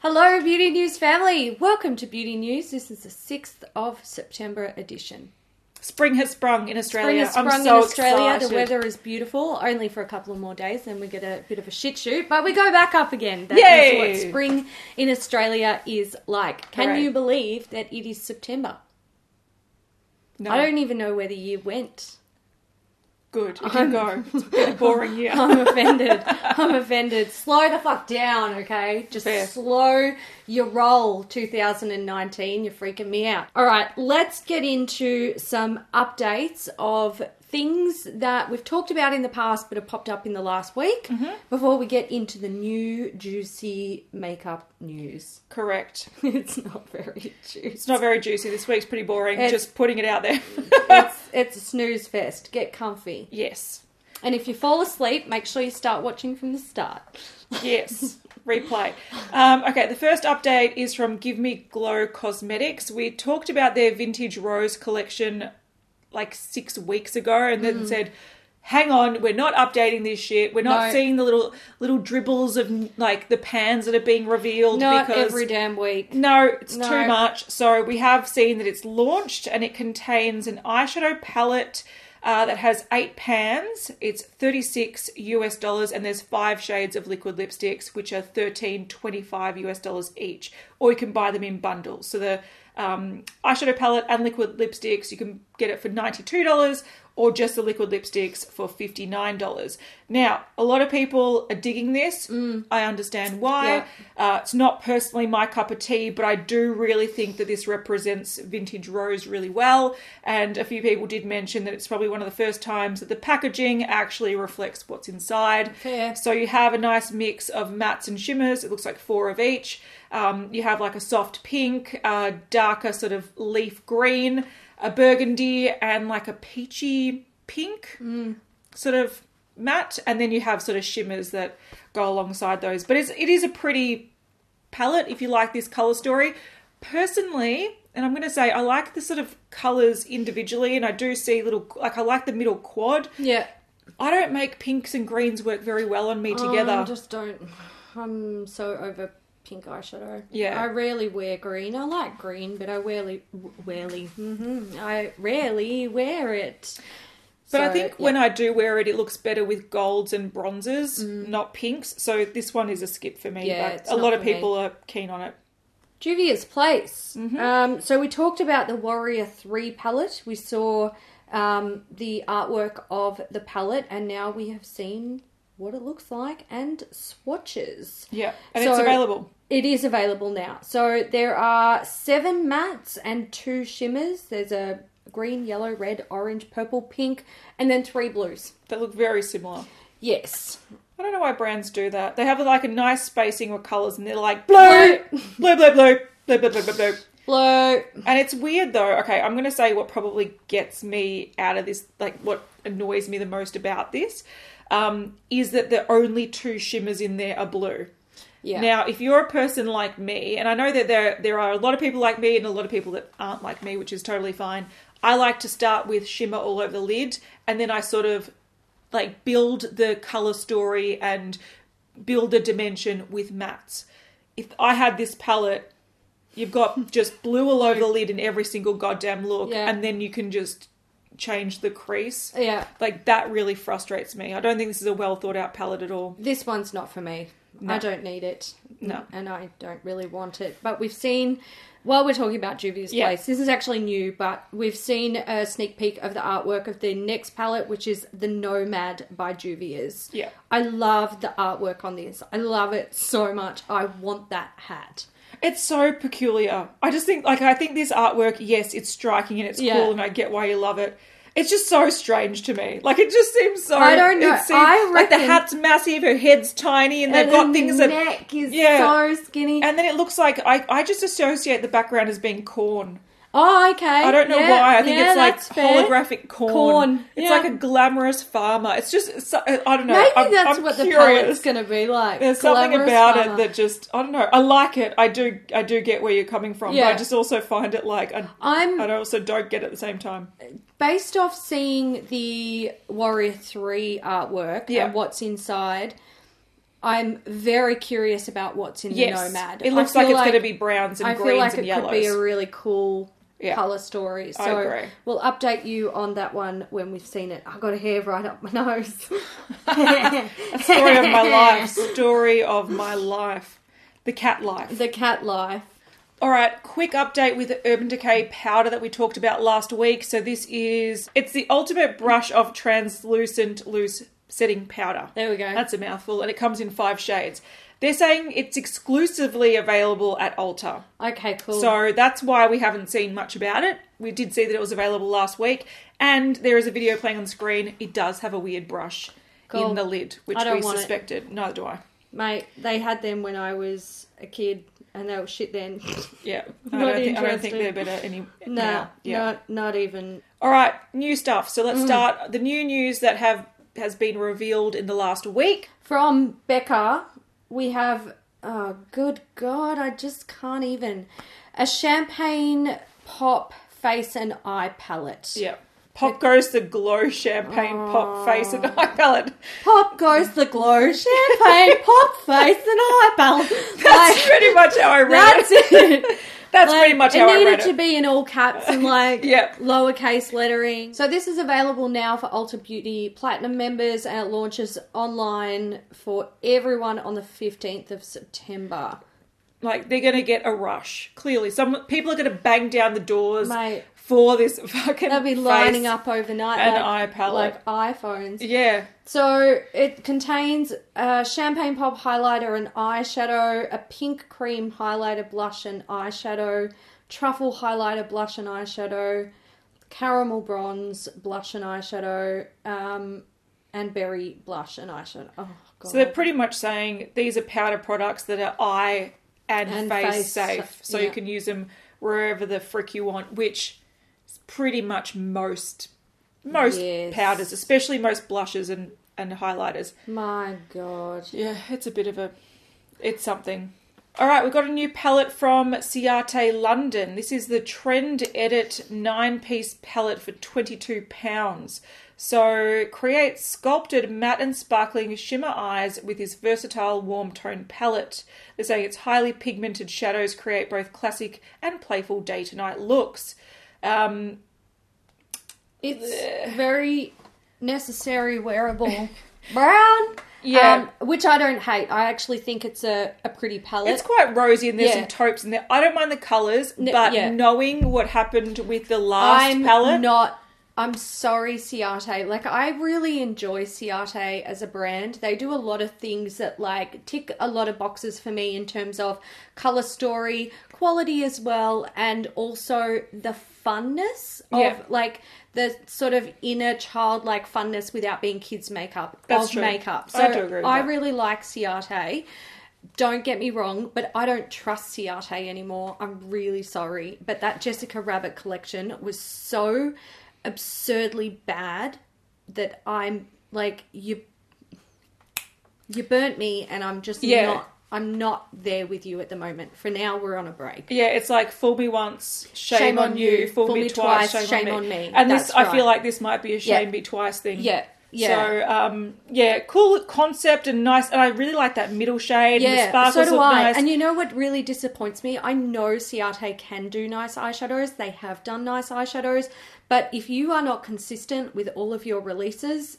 Hello, Beauty News family. Welcome to Beauty News. This is the 6th of September edition. Spring has sprung in Australia. Spring has sprung I'm so in Australia. excited. The weather is beautiful, only for a couple of more days, then we get a bit of a shit shoot, but we go back up again. That is Yay! what spring in Australia is like. Can Hooray. you believe that it is September? No, I don't even know where the year went. Good. You can go. It's been a boring year. I'm offended. I'm offended. Slow the fuck down, okay? Just Fair. slow your roll, 2019. You're freaking me out. All right, let's get into some updates of things that we've talked about in the past but have popped up in the last week before we get into the new juicy makeup news. Correct. it's not very juicy. It's not very juicy. This week's pretty boring. It's- Just putting it out there. It's, it's a snooze fest. Get comfy. yes. And if you fall asleep, make sure you start watching from the start. Yes. Replay. Um, okay, the first update is from Give Me Glow Cosmetics. We talked about their Vintage Rose collection like six weeks ago and then said, hang on, we're not updating this shit. We're not No. seeing the little little dribbles of like the pans that are being revealed Not because every damn week. No, it's No. too much. So we have seen that it's launched and it contains an eyeshadow palette uh, that has eight pans. It's 36 US dollars and there's five shades of liquid lipsticks, which are 13.25 US dollars each. Or you can buy them in bundles. So the um, eyeshadow palette and liquid lipsticks, you can get it for $92 or just the liquid lipsticks for $59. Now, a lot of people are digging this. I understand why. Yeah. Uh, it's not personally my cup of tea, but I do really think that this represents vintage rose really well. And a few people did mention that it's probably one of the first times that the packaging actually reflects what's inside. Fair. So you have a nice mix of mattes and shimmers. It looks like four of each. Um, you have like a soft pink, uh, darker sort of leaf green, a burgundy, and like a peachy pink mm. sort of matte. And then you have sort of shimmers that go alongside those. But it's, it is a pretty palette if you like this color story. Personally, and I'm going to say I like the sort of colors individually, and I do see little like I like the middle quad. Yeah. I don't make pinks and greens work very well on me together. Oh, I just don't. I'm so over pink eyeshadow. Yeah. I rarely wear green. I like green, but I rarely, rarely, hmm I rarely wear it. But I think yeah. when I do wear it, it looks better with golds and bronzes, not pinks. So this one is a skip for me. Mm. Yeah, but a lot of for me. people are keen on it. Juvia's Place. Mm-hmm. Um, so we talked about the Warrior 3 palette. We saw um, the artwork of the palette, and now we have seen what it looks like and swatches. Yeah, and it's available. It is available now. So there are seven mattes and two shimmers. There's a green, yellow, red, orange, purple, pink, and then three blues. They look very similar. Yes. I don't know why brands do that. They have like a nice spacing of colours, and they're like blue, blue, blue, blue, blue, blue, blue, blue, blue. Blue. And it's weird though. Okay, I'm going to say what probably gets me out of this, like what annoys me the most about this, um, is that the only two shimmers in there are blue. Yeah. Now, if you're a person like me, and I know that there there are a lot of people like me and a lot of people that aren't like me, which is totally fine. I like to start with shimmer all over the lid, and then I sort of like build the color story and build a dimension with mattes. If I had this palette, you've got just blue all over the lid in every single goddamn look, Yeah. and then you can just change the crease. yeah. Like that really frustrates me. I don't think this is a well thought out palette at all. This one's not for me. No. I don't need it. No. And I don't really want it. But we've seen, while we're talking about Juvia's Yeah. Place, this is actually new, but we've seen a sneak peek of the artwork of the next palette, which is The Nomad by Juvia's. Yeah. I love the artwork on this. I love it so much. I want that hat. It's so peculiar. I just think, like, I think this artwork, yes, it's striking and it's Yeah. cool, and I get why you love it. It's just so strange to me. Like, it just seems so. I don't know. it seems- I like the hat's massive, her head's tiny, and they've and got things that. neck is Yeah. so skinny. And then it looks like I, I just associate the background as being corn. Oh, okay. I don't know Yeah, why. I think yeah, it's like holographic corn. Corn, It's yeah. like a glamorous farmer. It's just it's I don't know. Maybe I'm, that's I'm what the curious. palette's going to be like. There's something about farmer. it that just I don't know. I like it. I do. I do get where you're coming from. Yeah. But I just also find it like I, I'm I also don't get it at the same time. based off seeing the Warrior 3 artwork and what's inside, I'm very curious about what's in Yes, the Nomad. it looks like feel it's going to be browns and I feel greens like and it yellows. could be a really cool Yeah. color story. So we'll update you on that one when we've seen it. I got a hair right up my nose. Story of my life. Story of my life. The cat life. The cat life. All right, quick update with the Urban Decay powder that we talked about last week. So this is it's the ultimate brush of translucent loose setting powder. There we go. That's a mouthful, and it comes in five shades. They're saying it's exclusively available at Ulta. okay, cool. So that's why we haven't seen much about it. We did see that it was available last week, and there is a video playing on the screen. It does have a weird brush Cool. in the lid, which we want it. suspected. Neither do I. Mate, they had them when I was a kid and they were shit then. Yeah, I Not don't, think, I don't think they're better any no, now. Yeah. not, not even. All right, new stuff. So Mm. let's start the new news that have has been revealed in the last week. From Becca, we have, oh, good God, I just can't even. A champagne pop face and eye palette. Yeah. Pop goes the glow champagne pop oh. face and eye palette. Pop goes the glow champagne pop face and eye palette. That's Like, pretty much how I read that's it. it. That's Like, pretty much it how I needed read to it. be in all caps and like Yep. lowercase lettering. So this is available now for Ulta Beauty Platinum members and it launches online for everyone on the 15th of September. Like they're gonna get a rush. Clearly, some people are gonna bang down the doors Mate. For this fucking. They'll be lining up overnight and like, eye palette. like iPhones. Yeah, So it contains a champagne pop highlighter and eyeshadow, a pink cream highlighter, blush and eyeshadow, truffle highlighter, blush and eyeshadow, caramel bronze, blush and eyeshadow, um, and berry blush and eyeshadow. Oh god! so they're pretty much saying these are powder products that are eye and, And face, face, safe, so you can use them wherever the frick you want. Which pretty much most most Yes. powders, especially most blushes and and highlighters. My god! Yeah, it's a bit of a. It's something. All right, we've got a new palette from Ciate London. This is the Trend Edit nine piece palette for £22. So, create sculpted matte and sparkling shimmer eyes with this versatile warm tone palette. They're saying its highly pigmented shadows create both classic and playful day to night looks. Um, It's very necessary wearable brown. Yeah. um, which I don't hate. I actually think it's a, a pretty palette. It's quite rosy and there's Yeah. some taupes in there. I don't mind the colours, N- but yeah. knowing what happened with the last I'm palette, not. I'm sorry, Ciate. Like I really enjoy Ciate as a brand. They do a lot of things that like tick a lot of boxes for me in terms of color story, quality as well, and also the funness of Yeah. like the sort of inner childlike funness without being kids makeup That's of true. makeup. So I do agree with I really like Ciate. Don't get me wrong, but I don't trust Ciate anymore. I'm really sorry. But that Jessica Rabbit collection was so absurdly bad that I'm like you you burnt me and I'm just Yeah. not I'm not there with you at the moment. For now we're on a break. Yeah, it's like fool me once, shame, on, you, fool, me, twice, shame, on me. And this, That's I feel like this might be a shame Yeah. be twice thing. Yeah. Yeah. So, um, yeah, cool concept and nice. And I really like that middle shade. and the Yeah, sparkles so do look I. nice. And you know what really disappoints me? I know Ciate can do nice eyeshadows. They have done nice eyeshadows. But if you are not consistent with all of your releases,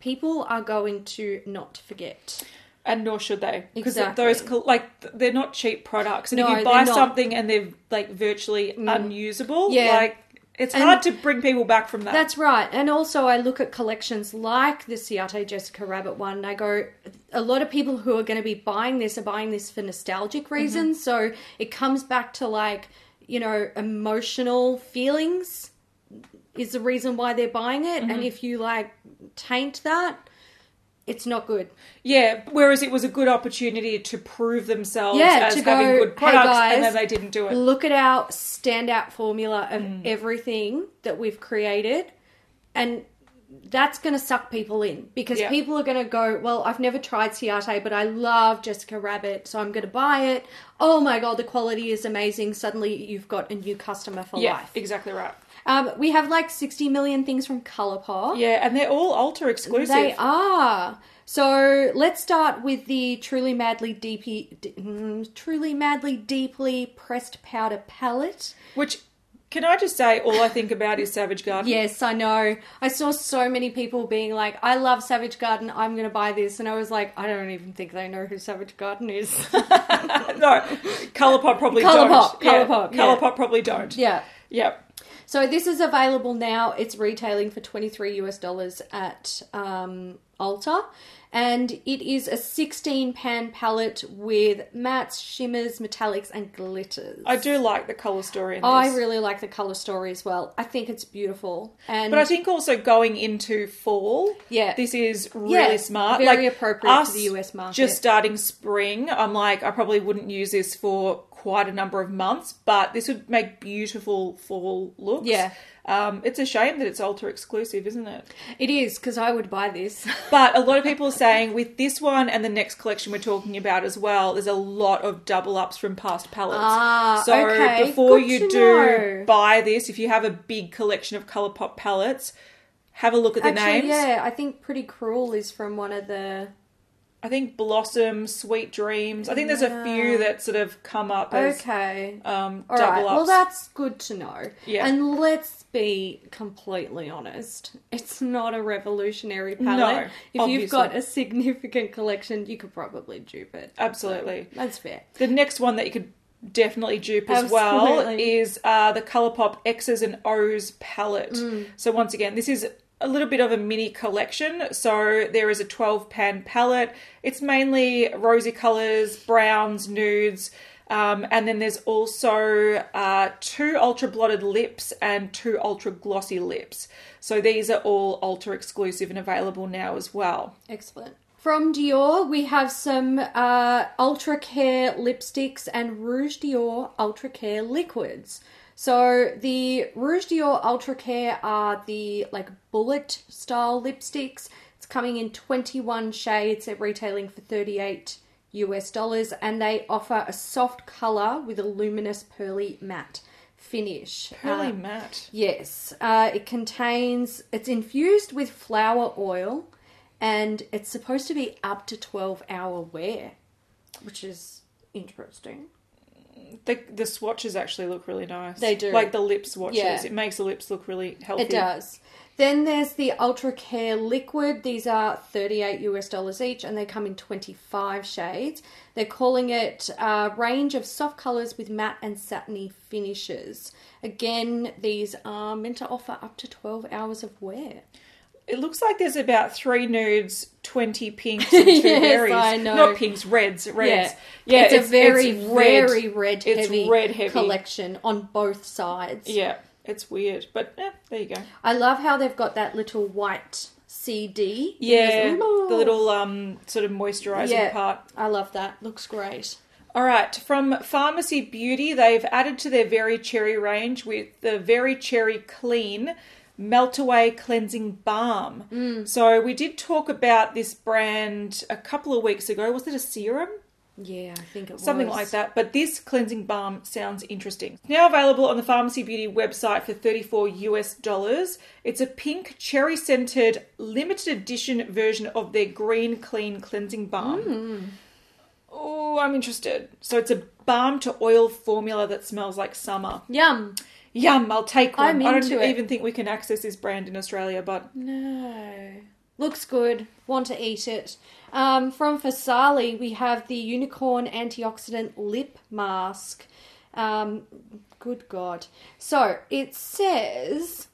people are going to not forget. and nor should they because Exactly. those like they're not cheap products and No, if you buy. Mm. something and they're like virtually unusable Yeah. like it's And- hard to bring people back from that That's right. And also, I look at collections like the Ciate Jessica Rabbit one. And I go, a lot of people who are going to be buying this are buying this for nostalgic mm-hmm. reasons. So it comes back to like, you know, emotional feelings is the reason why they're buying it. And mm-hmm. if you like taint that, it's not good. yeah whereas it was a good opportunity to prove themselves Yeah, as to having go, good "Hey, guys, and then they didn't do it Look at our standout formula of Mm. everything that we've created, and that's going to suck people in because Yeah. people are going to go, well, I've never tried Ciate, but I love Jessica Rabbit, so I'm going to buy it. Oh my god, the quality is amazing. Suddenly you've got a new customer for Yeah, life. exactly right. Um, we have like 60 million things from Colourpop. Yeah, and they're all Ulta exclusive. They are. So let's start with the truly madly deeply, d- mm, truly madly deeply pressed powder palette. Which, can I just say, all I think about is Savage Garden. Yes, I know. I saw so many people being like, "I love Savage Garden. I'm going to buy this," and I was like, "I don't even think they know who Savage Garden is." no, Colourpop probably Colourpop, don't. Yeah, Colourpop, yeah. Colourpop probably don't. yeah. Yep. So this is available now. It's retailing for 23 US dollars at um, Ulta. And it is a 16 pan palette with mattes, shimmers, metallics, and glitters. I do like the colour story in this. I really like the color story as well. I think it's beautiful. And But I think also going into fall, Yeah. this is really Yeah, smart. very like appropriate to the US market. Just starting spring, I'm like, I probably wouldn't use this for quite a number of months, but this would make beautiful fall looks. Yeah. Um, it's a shame that it's Ulta exclusive, isn't it? it is because I would buy this. But a lot of people are saying with this one and the next collection we're talking about as well, there's a lot of double ups from past palettes. Ah, so okay. before Good you do know. buy this, if you have a big collection of Colourpop palettes, have a look at the Actually, names. yeah, I think Pretty Cruel is from one of the. I think Blossom, Sweet Dreams. I think there's a few that sort of come up as Okay. um, All double right. ups. Well, that's good to know. Yeah. And let's be completely honest. It's not a revolutionary palette. No, if you've got a significant collection, you could probably dupe it. Absolutely. So, that's fair. The next one that you could definitely dupe as well Absolutely. is uh, the Colourpop X's and O's palette. Mm. So once again, this is a little bit of a mini collection. So there is a 12 pan palette. It's mainly rosy colours, browns, nudes. Um, and then there's also uh, two ultra blotted lips and two ultra glossy lips. So these are all Ulta exclusive and available now as well. Excellent. From Dior, we have some uh, Ultra Care lipsticks and Rouge Dior Ultra Care liquids. So the Rouge Dior Ultra Care are the like bullet style lipsticks. It's coming in 21 shades. They're retailing for 38 US dollars and they offer a soft color with a luminous pearly matte finish. Pearly Uh, matte. Yes, uh, it contains. It's infused with flower oil, and it's supposed to be up to twelve hour wear, which is interesting. The the swatches actually look really nice. They do. Like the lip swatches. Yeah. It makes the lips look really healthy. It does. Then there's the Ultra Care Liquid. These are 38 US dollars each and they come in 25 shades. They're calling it a range of soft colors with matte and satiny finishes. Again, these are meant to offer up to 12 hours of wear. It looks like there's about three nudes, twenty pinks, and two Yes, berries. I know. Not pinks, reds, reds. Yeah, Yeah, it's, a very, it's red. very red It's heavy, red heavy. collection on both sides. Yeah, it's weird, but eh, there you go. I love how they've got that little white CD. Yeah, the little um sort of moisturising Yeah. part. I love that. Looks great. All right, from Farmacy Beauty, they've added to their Very Cherry range with the Very Cherry Clean Melt Away Cleansing Balm. Mm. So we did talk about this brand a couple of weeks ago. Was it a serum? Yeah, I think it was Something like that. But this cleansing balm sounds interesting. Now available on the Farmacy Beauty website for 34 US dollars. It's a pink cherry scented limited edition version of their green clean cleansing balm. Hmm. Oh, I'm interested. So it's a balm to oil formula that smells like summer. Yum. Yum, I'll take one. I'm I don't it. even think we can access this brand in Australia, but No. Looks good. Want to eat it. Um, from Farsali, we have the Unicorn Antioxidant Lip Mask. Um, good God. So it says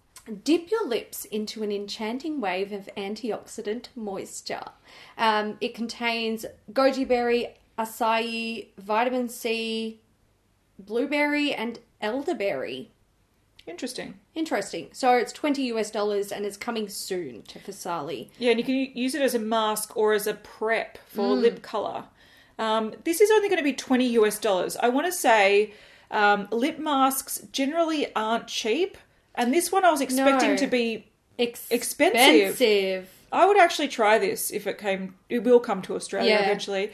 dip your lips into an enchanting wave of antioxidant moisture. Um, it contains goji berry, acai, vitamin C, blueberry, and elderberry. Interesting. Interesting. So it's 20 US dollars and it's coming soon to Farsali. Yeah, and you can use it as a mask or as a prep for Mm. lip color. Um, this is only going to be 20 US dollars. I want to say um, lip masks generally aren't cheap, and this one I was expecting No. to be Expensive. Expensive. I would actually try this if it came. It will come to Australia Yeah. eventually.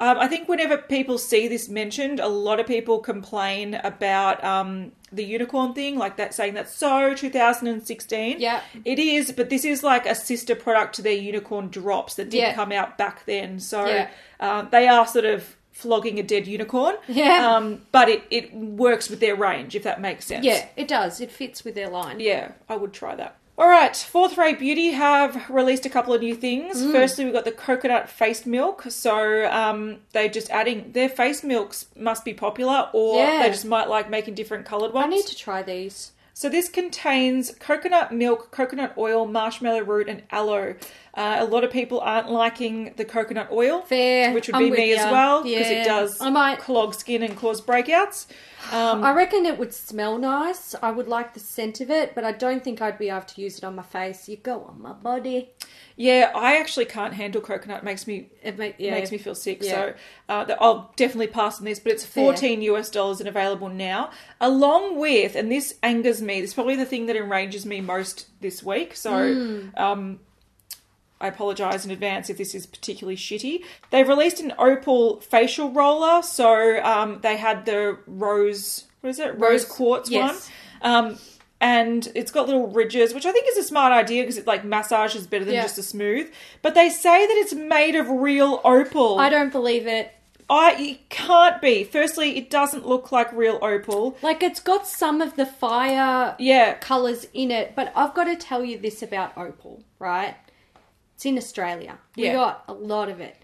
Um, I think whenever people see this mentioned, a lot of people complain about um, the unicorn thing, like that, saying that's so 2016. Yeah. it is, but this is like a sister product to their unicorn drops that did Yeah. come out back then. So Yeah. um, they are sort of flogging a dead unicorn. Yeah. um, but it it works with their range, if that makes sense. Yeah, it does. It fits with their line. Yeah, I would try that. All right, Fourth Ray Beauty have released a couple of new things. Mm. Firstly, we've got the coconut face milk. So um, they're just adding their face milks must be popular, or Yeah. they just might like making different coloured ones. I need to try these. So this contains coconut milk, coconut oil, marshmallow root, and aloe. Uh, a lot of people aren't liking the coconut oil, Fair. which would I'm be me as well because Yeah. it does I might- clog skin and cause breakouts. Um, I reckon it would smell nice. I would like the scent of it, but I don't think I'd be able to use it on my face. You go on my body. yeah, I actually can't handle coconut. It makes me It make, yeah. makes me feel sick. Yeah. So uh, I'll definitely pass on this, but it's Fair. 14 US dollars and available now, along with, and this angers me, this is probably the thing that enrages me most this week. So Hmm. um, I apologise in advance if this is particularly shitty. They've released an opal facial roller, so um, they had the rose, what is it, rose, Rose- quartz yes. one. Um, and it's got little ridges, which I think is a smart idea because it like massages better than Yeah. just a smooth. But they say that it's made of real opal. I don't believe it. I it can't be. Firstly, it doesn't look like real opal. Like it's got some of the fire Yeah, colours in it, but I've got to tell you this about opal, right? It's in Australia. We Yeah. got a lot of it.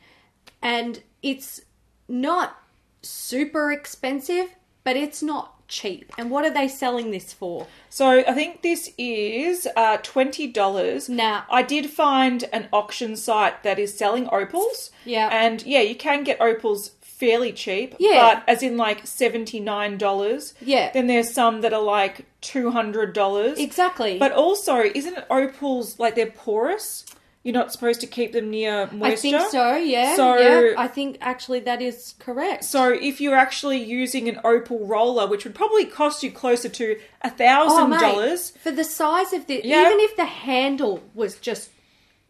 And it's not super expensive, but it's not cheap. And what are they selling this for? So I think this is uh, twenty dollars. Now- I did find an auction site that is selling opals. Yeah. and yeah, you can get opals fairly cheap. Yeah. but as in like seventy nine dollars. Yeah. Then there's some that are like two hundred dollars. Exactly. But also, isn't opals like they're porous? You're not supposed to keep them near moisture. I think so, yeah. So- yeah, I think actually that is correct. So if you're actually using an opal roller, which would probably cost you closer to a thousand oh, dollars, for the size of the Yeah. even if the handle was just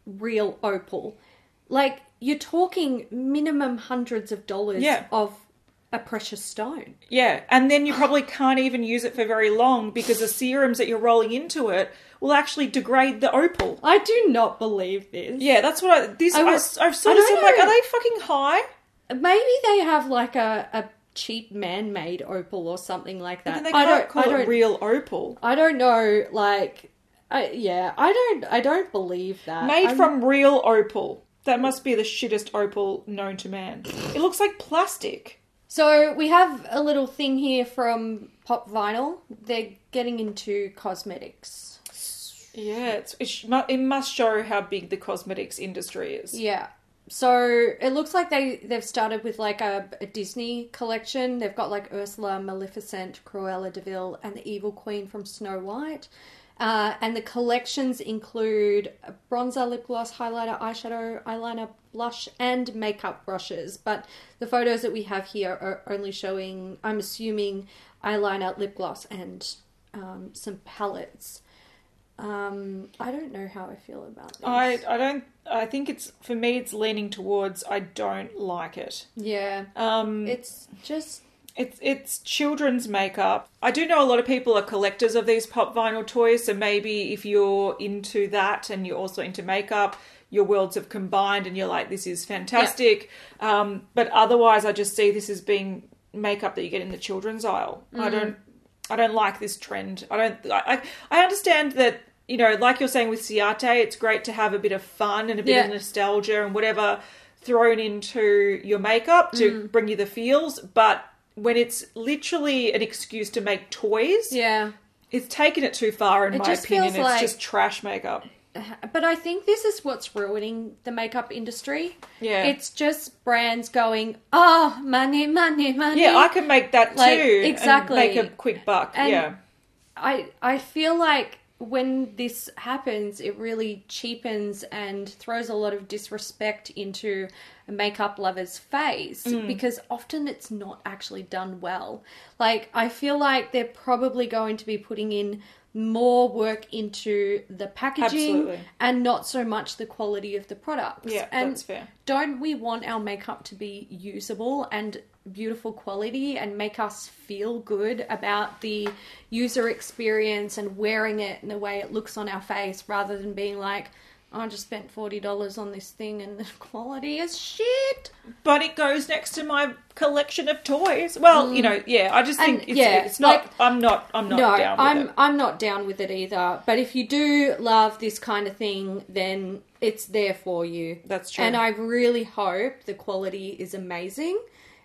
real opal, like you're talking minimum hundreds of dollars Yeah. of a precious stone. yeah, and then you probably can't even use it for very long because the serums that you're rolling into it will actually degrade the opal. I do not believe this. Yeah, that's what I. This I I, have sort of said like, are they fucking high? Maybe they have like a, a cheap man-made opal or something like that. I don't. call I it don't. real opal. I don't know. Like, I, yeah, I don't. I don't believe that. Made I'm- from real opal. That must be the shittest opal known to man. It looks like plastic. So we have a little thing here from Pop Vinyl. They're getting into cosmetics. Yeah, it's, it, must show how big the cosmetics industry is. Yeah. So it looks like they they've started with like a, a Disney collection. They've got like Ursula, Maleficent, Cruella de Vil, and the Evil Queen from Snow White. Uh, and the collections include bronzer, lip gloss, highlighter, eyeshadow, eyeliner, blush, and makeup brushes. But the photos that we have here are only showing, I'm assuming, eyeliner, lip gloss, and um, some palettes. Um, I don't know how I feel about this. I I don't. I think it's for me. It's leaning towards I don't like it. yeah, Um, it's just it's it's children's makeup. I do know a lot of people are collectors of these pop vinyl toys. So maybe if you're into that and you're also into makeup, your worlds have combined, and you're like, this is fantastic. Um, but otherwise, I just see this as being makeup that you get in the children's aisle. I don't. I don't like this trend. I don't. I I understand that. You know, like you're saying with Ciate, it's great to have a bit of fun and a bit Yeah. of nostalgia and whatever thrown into your makeup to Mm. bring you the feels. But when it's literally an excuse to make toys, yeah. it's taken it too far, in It my opinion. It's just trash makeup. But I think this is what's ruining the makeup industry. Yeah. It's just brands going, oh, money, money, money. Yeah, I can make that Like, too. exactly. And make a quick buck. And- yeah. I I feel like when this happens, it really cheapens and throws a lot of disrespect into a makeup lover's face Mm. because often it's not actually done well. Like I feel like they're probably going to be putting in more work into the packaging Absolutely. and not so much the quality of the products. Yeah, and that's fair. Don't we want our makeup to be usable and beautiful quality and make us feel good about the user experience and wearing it and the way it looks on our face rather than being like, "Oh, I just spent $40 on this thing and the quality is shit. But it goes next to my collection of toys. Well, you mm. know, yeah, I just think And, it's, yeah, it's not. like- I'm not. I'm not no, down with I'm it. I'm not down with it either. But if you do love this kind of thing, then it's there for you. That's true. And I really hope the quality is amazing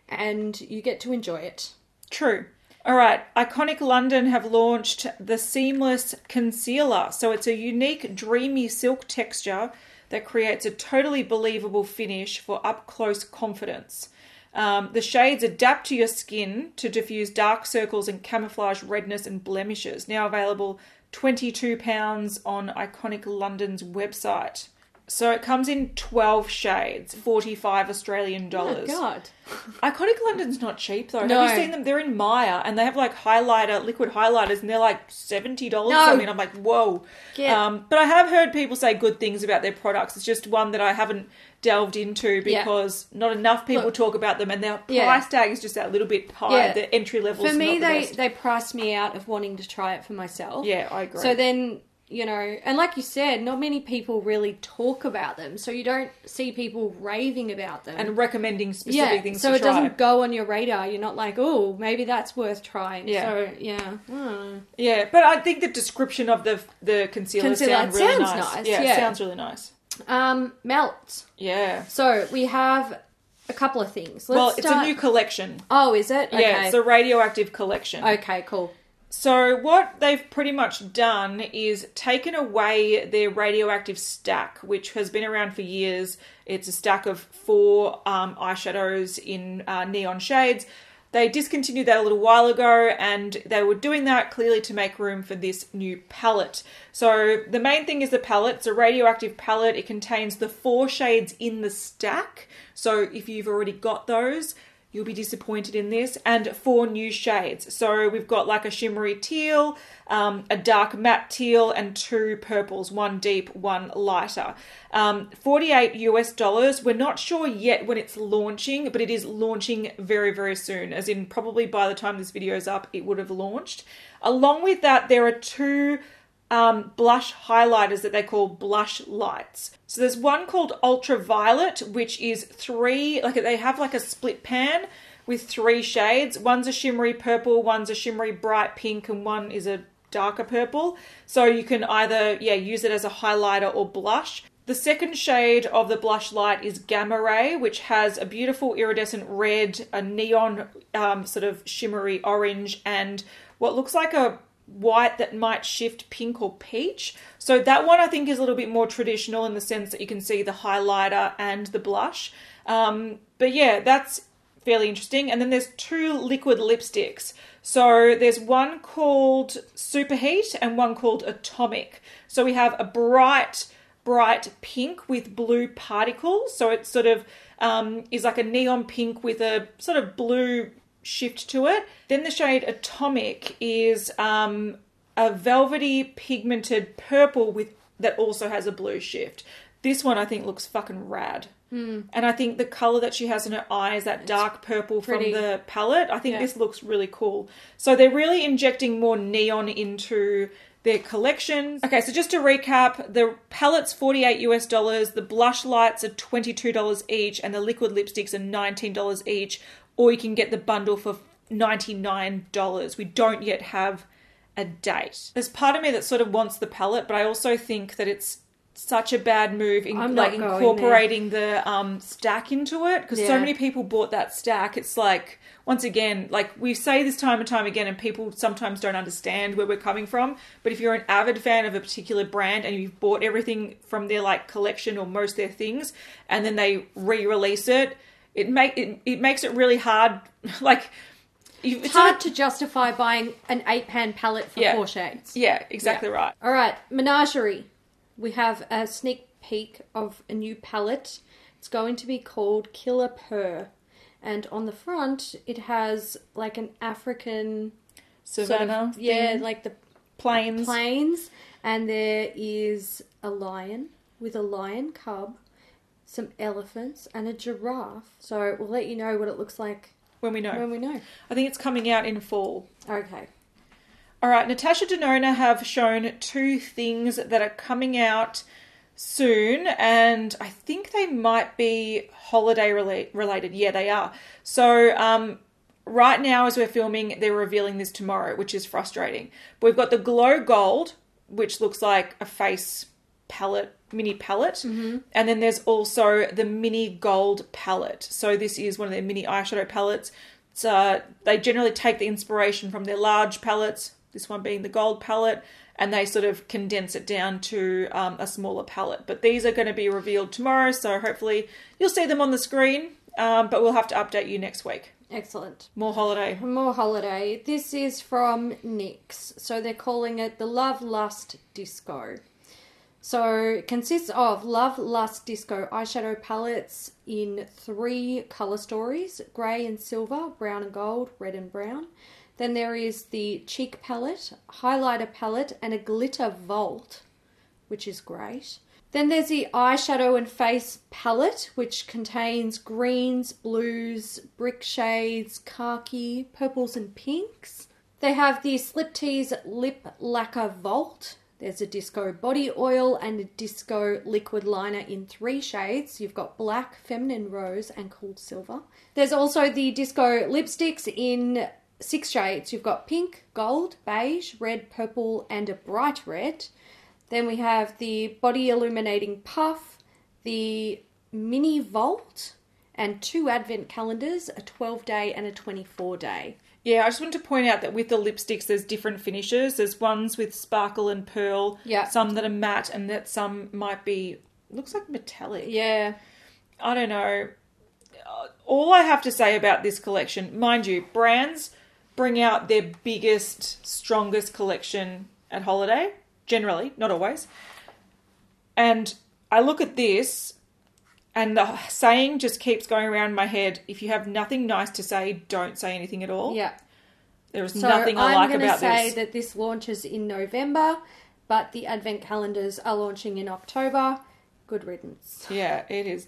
and you get to enjoy it. True. All right. Iconic London have launched the Seamless Concealer. So it's a unique, dreamy silk texture that creates a totally believable finish for up close confidence. Um, the shades adapt to your skin to diffuse dark circles and camouflage redness and blemishes. Now available £22 on Iconic London's website. So it comes in 12 shades, 45 Australian Oh dollars. God. Iconic London's not cheap though. No. Have you seen them? They're in Maya and they have like highlighter, liquid highlighters, and they're like seventy dollars. No. I mean, I'm like, whoa. Get- Um, but I have heard people say good things about their products. It's just one that I haven't delved into Yeah. because not enough people Look. talk about them, and their price Yeah. tag is just that little bit high. Yeah. The entry level For me, the they best. they priced me out of wanting to try it for myself. yeah, I agree. So then, you know, and like you said, not many people really talk about them. So you don't see people raving about them. and recommending specific yeah, things so it try. doesn't go on your radar. You're not like, oh, maybe that's worth trying. Yeah. So yeah, Hmm. Yeah, but I think the description of the the concealer, Concealer, sound really sounds nice. nice, Yeah, yeah. it sounds really nice. um, melt. Yeah. So we have a couple of things. Let's well, it's start- a new collection. Oh, is it? Yeah, it's a radioactive collection. okay, cool. So what they've pretty much done is taken away their radioactive stack, which has been around for years. It's a stack of four um, eyeshadows in uh, neon shades. They discontinued that a little while ago, and they were doing that clearly to make room for this new palette. So the main thing is the palette. It's a radioactive palette. It contains the four shades in the stack. So if you've already got those, you'll be disappointed in this. And four new shades. So we've got like a shimmery teal um, a dark matte teal and two purples one deep one lighter. Um, 48 us dollars. We're not sure yet when it's launching but it is launching very very soon. As in probably by the time this video is up it would have launched. Along with that there are two um, blush highlighters that they call blush lights. So there's one called Ultraviolet, which is three, like they have like a split pan with three shades. One's a shimmery purple, one's a shimmery bright pink, and one is a darker purple. So you can either, yeah, use it as a highlighter or blush. The second shade of the blush light is Gamma Ray, which has a beautiful iridescent red, a neon um, sort of shimmery orange, and what looks like a white that might shift pink or peach. So that one I think is a little bit more traditional in the sense that you can see the highlighter and the blush. Um, but yeah, that's fairly interesting. And then there's two liquid lipsticks. So there's one called Superheat and one called Atomic. So we have a bright, bright pink with blue particles. So it sort of um, is like a neon pink with a sort of blue shift to it. Then the shade Atomic is um, a velvety pigmented purple with that also has a blue shift. This one I think looks fucking rad. Hmm. And I think the color that she has in her eyes, that dark purple pretty. from the palette, I think Yeah. this looks really cool. So they're really injecting more neon into their collections. Okay, so just to recap, the palette's 48 US dollars, the blush lights are $22 each, and the liquid lipsticks are $19 each, or you can get the bundle for $99. We don't yet have a date. There's part of me that sort of wants the palette, but I also think that it's such a bad move in like incorporating the um stack into it because so many people bought that stack it's like once again like we say this time and time again and people sometimes don't understand where we're coming from but if you're an avid fan of a particular brand and you've bought everything from their like collection or most of their things and then they re-release it it make it, it makes it really hard like you, It's hard to justify buying an eight pan palette for Yeah. four shades. yeah exactly right All right, Menagerie. We have a sneak peek of a new palette. It's going to be called Killer Purr. And on the front, it has like an African sort of- yeah, thing. like the plains. plains, and there is a lion with a lion cub, some elephants, and a giraffe. So we'll let you know what it looks like when we know. when we know. I think it's coming out in fall. Okay. All right, Natasha Denona have shown two things that are coming out soon, and I think they might be holiday rela- related. Yeah, they are. So, um, right now, as we're filming, they're revealing this tomorrow, which is frustrating. But we've got the Glow Gold, which looks like a face palette, mini palette, and then there's also the Mini Gold palette. So, this is one of their mini eyeshadow palettes. Uh, they generally take the inspiration from their large palettes, this one being the gold palette, and they sort of condense it down to um, a smaller palette. But these are going to be revealed tomorrow, so hopefully you'll see them on the screen, um, but we'll have to update you next week. Excellent. More holiday. More holiday. This is from NYX. So they're calling it the Love Lust Disco. So it consists of Love Lust Disco eyeshadow palettes in three color stories grey and silver, brown and gold, red and brown. Then there is the cheek palette, highlighter palette, and a glitter vault, which is great. Then there's the eyeshadow and face palette, which contains greens, blues, brick shades, khaki, purples, and pinks. They have the Slip Tease Lip Lacquer Vault. There's a disco body oil and a disco liquid liner in three shades. You've got black, feminine rose, and cool silver. There's also the disco lipsticks in six shades. You've got pink, gold, beige, red, purple, and a bright red. Then we have the body illuminating puff, the mini vault, and two advent calendars, a 12 day and a 24 day. Yeah, I just wanted to point out that with the lipsticks, there's different finishes. There's ones with sparkle and pearl, Yeah. some that are matte, and that some might be looks like metallic. Yeah. I don't know. Uh, All I have to say about this collection, mind you, brands bring out their biggest, strongest collection at holiday, generally, not always. And I look at this, and the saying just keeps going around my head if you have nothing nice to say, don't say anything at all. Yeah. There is So nothing I like about this. I'm like going to say that this launches in November, but the advent calendars are launching in October. Good riddance. Yeah, it is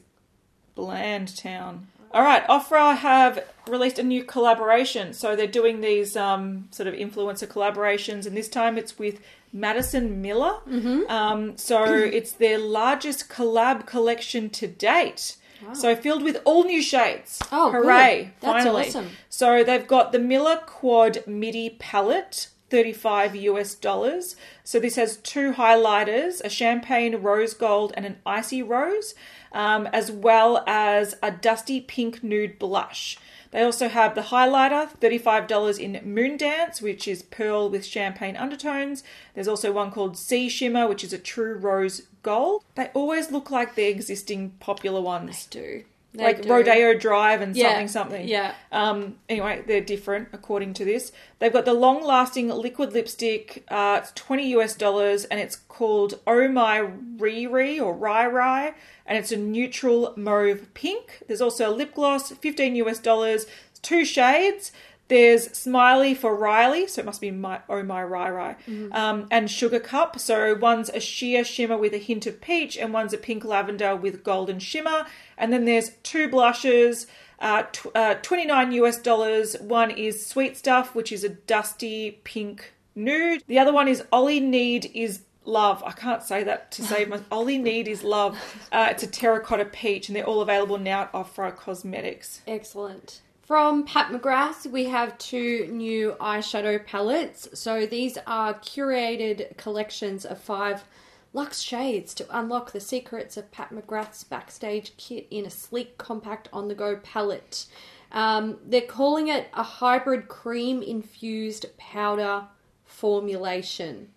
bland town. All right, Ofra have released a new collaboration. So they're doing these um, sort of influencer collaborations, and this time it's with Madison Miller. Mm-hmm. Um, so it's their largest collab collection to date. So filled with all new shades. Oh, hooray! good. That's finally. awesome. So they've got the Miller Quad MIDI palette, 35 US dollars. So this has two highlighters, a champagne rose gold and an icy rose, um, as well as a dusty pink nude blush. They also have the highlighter, $35 in Moon Dance, which is pearl with champagne undertones. There's also one called Sea Shimmer, which is a true rose gold. They always look like the existing popular ones Do. They like do. Rodeo Drive and Yeah, something something. yeah. Um. Anyway, they're different according to this. They've got the long-lasting liquid lipstick. Uh, it's twenty US dollars, and it's called Oh My Riri or Rai Rai, and it's a neutral mauve pink. There's also a lip gloss, fifteen US dollars. Two shades. There's Smiley for Riley, so it must be my Oh My Rai Rai, um, and Sugar Cup. So one's a sheer shimmer with a hint of peach, and one's a pink lavender with golden shimmer. And then there's two blushes, uh, tw- uh, 29 US dollars. One is Sweet Stuff, which is a dusty pink nude. The other one is Ollie Need is Love. I can't say that to save my. Ollie Need is Love. Uh, it's a terracotta peach, and they're all available now at Ofra Cosmetics. Excellent. From Pat McGrath, we have two new eyeshadow palettes. So these are curated collections of five luxe shades to unlock the secrets of Pat McGrath's backstage kit in a sleek, compact, on the go palette. Um, they're calling it a hybrid cream infused powder formulation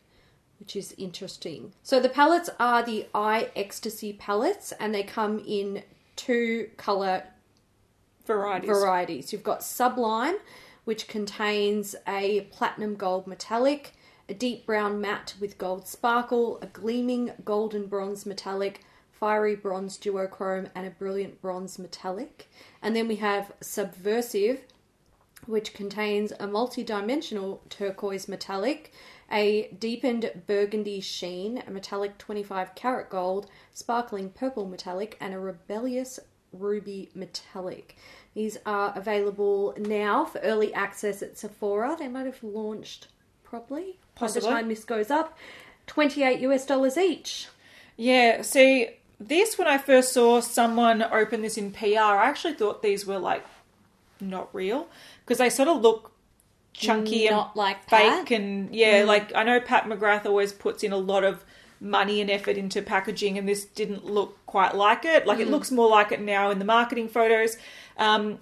which is interesting. So the palettes are the Eye Ecstasy palettes, and they come in two color Varieties. varieties. You've got Sublime, which contains a platinum gold metallic, a deep brown matte with gold sparkle, a gleaming golden bronze metallic, fiery bronze duochrome, and a brilliant bronze metallic. And then we have Subversive, which contains a multi-dimensional turquoise metallic, a deepened burgundy sheen, a metallic 25 karat gold, sparkling purple metallic, and a rebellious ruby metallic. These are available now for early access at Sephora. They might have launched properly by the time this goes up. 28 US dollars each. Yeah, see, this when I first saw someone open this in PR, I actually thought these were like not real because they sort of look chunky Not and like fake Pat. Mm. and yeah, like I know Pat McGrath always puts in a lot of money and effort into packaging, and this didn't look quite like it. Like it Mm. looks more like it now in the marketing photos. Um,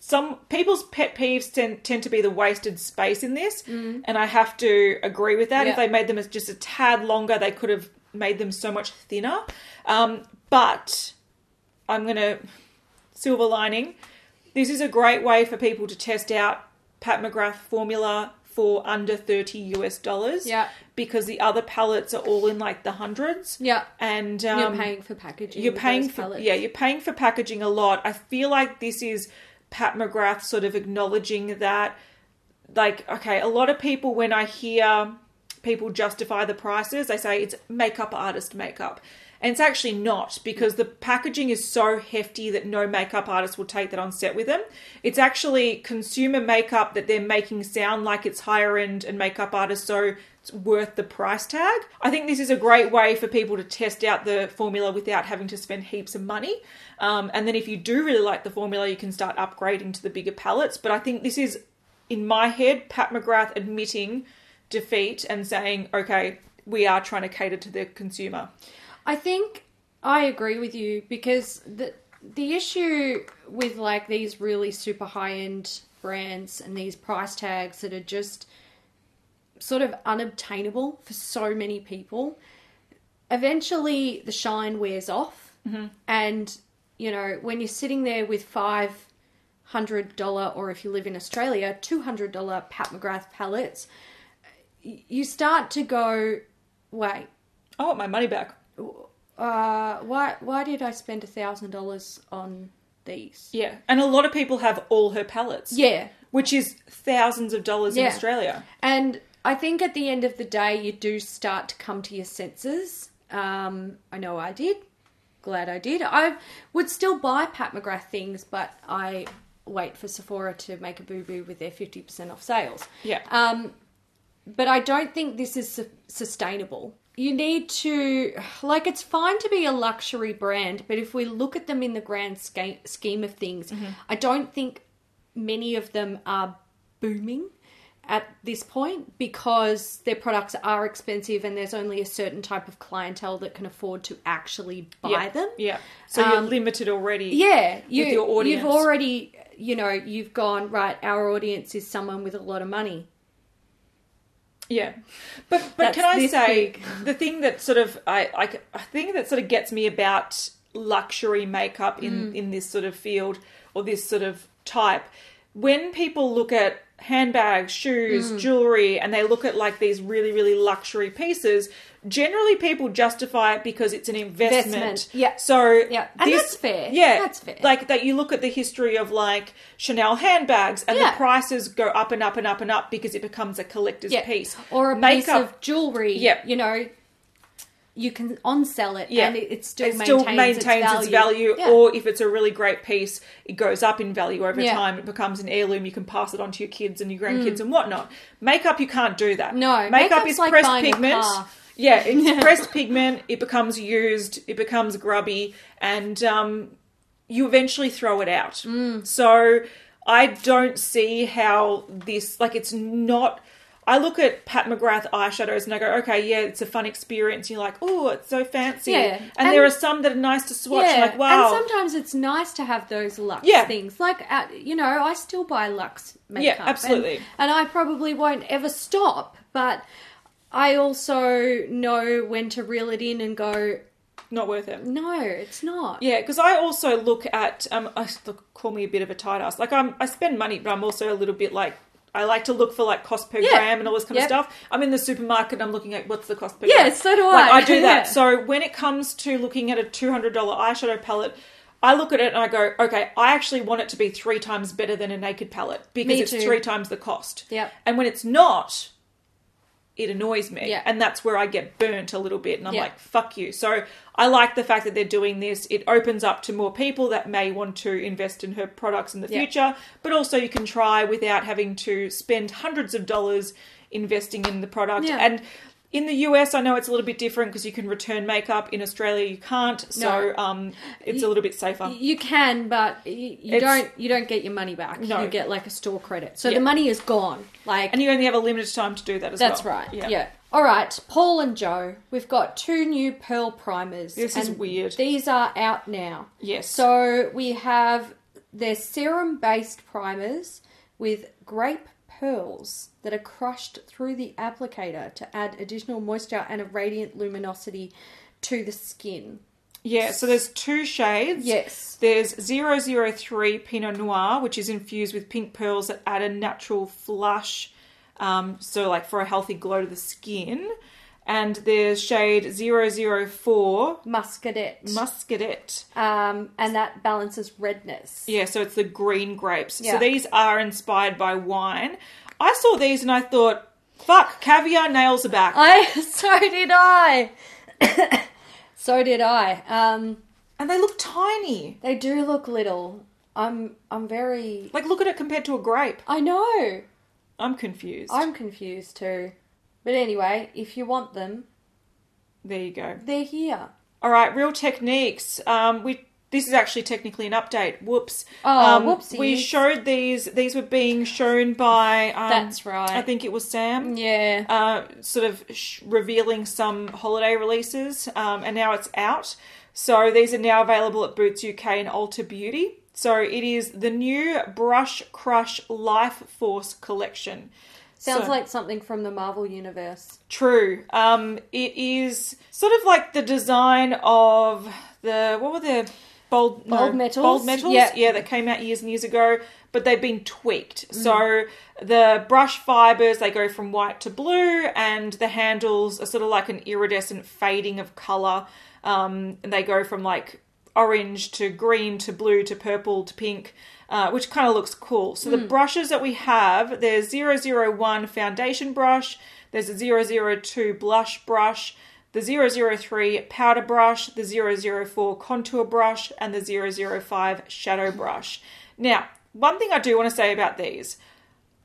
some people's pet peeves tend, tend to be the wasted space in this, and I have to agree with that. If Mm. They made them as just a tad longer, they could have made them so much thinner. Um, but I'm gonna silver lining. This is a great way for people to test out Pat McGrath formula for under 30 US dollars. Yeah. Because the other pallets are all in like the hundreds. Yeah. And um, You're paying for packaging. you're paying for pallets. yeah, you're paying for packaging a lot. I feel like this is Pat McGrath sort of acknowledging that like okay, a lot of people when I hear people justify the prices, they say it's makeup artist makeup. And it's actually not because the packaging is so hefty that no makeup artist will take that on set with them. It's actually consumer makeup that they're making sound like it's higher end and makeup artists, so it's worth the price tag. I think this is a great way for people to test out the formula without having to spend heaps of money. Um, and then if you do really like the formula, you can start upgrading to the bigger palettes. But I think this is, in my head, Pat McGrath admitting defeat and saying, okay, we are trying to cater to the consumer. I think I agree with you because the the issue with like these really super high end brands and these price tags that are just sort of unobtainable for so many people. Eventually, the shine wears off, mm-hmm. and you know when you're sitting there with five hundred dollar, or if you live in Australia, two hundred dollar Pat McGrath palettes, you start to go, wait, I want my money back. Uh, why why did I spend a thousand dollars on these? Yeah. And a lot of people have all her palettes. Yeah, Which is thousands of dollars in Australia. and I think at the end of the day, you do start to come to your senses. Um, I know I did. Glad I did. I would still buy Pat McGrath things, but I wait for Sephora to make a boo boo with their fifty percent off sales. Yeah. Um, but I don't think this is su- sustainable. You need to, like, it's fine to be a luxury brand, but if we look at them in the grand sca- scheme of things, I don't think many of them are booming at this point because their products are expensive and there's only a certain type of clientele that can afford to actually buy yeah. them. Yeah. So you're Um, limited already. Yeah, you, your audience. You've already, you know, you've gone right. Our audience is someone with a lot of money. Yeah, but but That's can I say big. the thing that sort of I I I think that sort of gets me about luxury makeup in Mm. in this sort of field or this sort of type when people look at handbags, shoes, Mm. jewelry, and they look at like these really really luxury pieces. Generally, people justify it because it's an investment. Investment, yeah. So Yeah, and this- that's fair. Yeah, That's fair. Like that, you look at the history of like Chanel handbags, and Yeah. the prices go up and up and up and up because it becomes a collector's Yeah. piece. Or a piece of jewelry. Yeah. You know, you can on sell it Yeah. and it, it still it maintains, still maintains its value, Yeah. or if it's a really great piece, it goes up in value over Yeah. time. It becomes an heirloom. You can pass it on to your kids and your grandkids and whatnot. Makeup, you can't do that. Mm. No, makeup is like pressed pigment. Yeah, it's pressed pigment. It becomes used. It becomes grubby, and um, you eventually throw it out. Mm. So I don't see how this like it's not. I look at Pat McGrath eyeshadows and I go, okay, yeah, it's a fun experience. You're like, oh, it's so fancy. Yeah, And, and- there are some that are nice to swatch. Yeah, like, wow. and sometimes it's nice to have those luxe Yeah. things. Like, uh, you know, I still buy luxe makeup. and- absolutely. And, I probably won't ever stop, but I also know when to reel it in and go, not worth it. no, it's not. Yeah, because I also look at um, I look, call me a bit of a tight ass. Like I'm, I spend money, but I'm also a little bit like I like to look for like cost per Yeah. gram and all this kind Yep. of stuff. I'm in the supermarket. and I'm looking at what's the cost per gram. Yeah, so do Like I. I do that. Yeah. So when it comes to looking at a two hundred dollar eyeshadow palette. I look at it and I go, okay, I actually want it to be three times better than a naked palette because Me it's too. three times the cost. Yep. And when it's not, it annoys me. Yeah. And that's where I get burnt a little bit and I'm Yeah. like, fuck you. So I like the fact that they're doing this. It opens up to more people that may want to invest in her products in the Yeah. future, but also you can try without having to spend hundreds of dollars investing in the product. And in the US, I know it's a little bit different because you can return makeup. In Australia, you can't. So No. um, it's a little bit safer. You can, but you, you It's- don't. You don't get your money back. No. You get like a store credit, so Yeah. the money is gone. Like And you only have a limited time to do that as well. that's right. Yeah. All right, Paul and Joe. We've got two new pearl primers. This is and weird. These are out now. Yes. So we have their serum-based primers with grape pearls that are crushed through the applicator to add additional moisture and a radiant luminosity to the skin. Yeah, so there's two shades. Yes. There's 003 Pinot Noir, which is infused with pink pearls that add a natural flush, um, so like for a healthy glow to the skin. And there's shade 004 Muscadet. Muscadet. um, and that balances redness. Yeah, so it's the green grapes. Yeah. So these are inspired by wine. I saw these and I thought, fuck, caviar nails are back. I so did I. so did I. Um, and they look tiny. they do look little. I'm I'm very. Like, look at it compared to a grape. I know. I'm confused. I'm confused too. But anyway, if you want them, There you go. they're here. All right, real techniques. Um, we this is actually technically an update. Whoops. Oh, um, whoopsies. We showed these. These were being shown by. Um, That's right. I think it was Sam. Yeah. Uh, sort of sh- revealing some holiday releases, um, and now it's out. So these are now available at Boots UK and Ulta Beauty. So it is the new Brush Crush Life Force collection. Sounds So- like something from the Marvel universe. True. Um, it is sort of like the design of the what were the bold no, Bold metals? Bold metals, Yeah. yeah, that came out years and years ago, but they've been tweaked. Mm. So the brush fibers they go from white to blue, and the handles are sort of like an iridescent fading of color. Um, and they go from like orange to green to blue to purple to pink, uh, which kind of looks cool. So the brushes that we have, there's 001 foundation brush, there's a 002 blush brush, the 003 powder brush, the 004 contour brush, and the 005 shadow brush. Now, one thing I do want to say about these,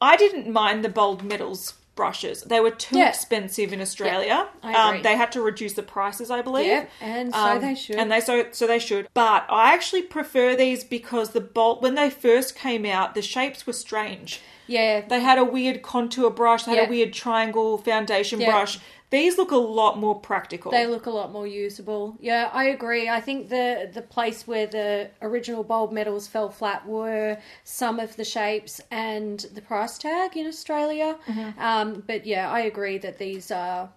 I didn't mind the bold metals brushes. They were too Yeah. expensive in Australia. I um, they had to reduce the prices, I believe. Yep, and so Um, they should. And they so so they should. But I actually prefer these because the bolt when they first came out, the shapes were strange. yeah. They had a weird contour brush, they had Yeah. a weird triangle foundation Yeah. brush. These look a lot more practical. They look a lot more usable. Yeah, I agree. I think the the place where the original bold metals fell flat were some of the shapes and the price tag in Australia. Mm-hmm. Um, but yeah, I agree that these are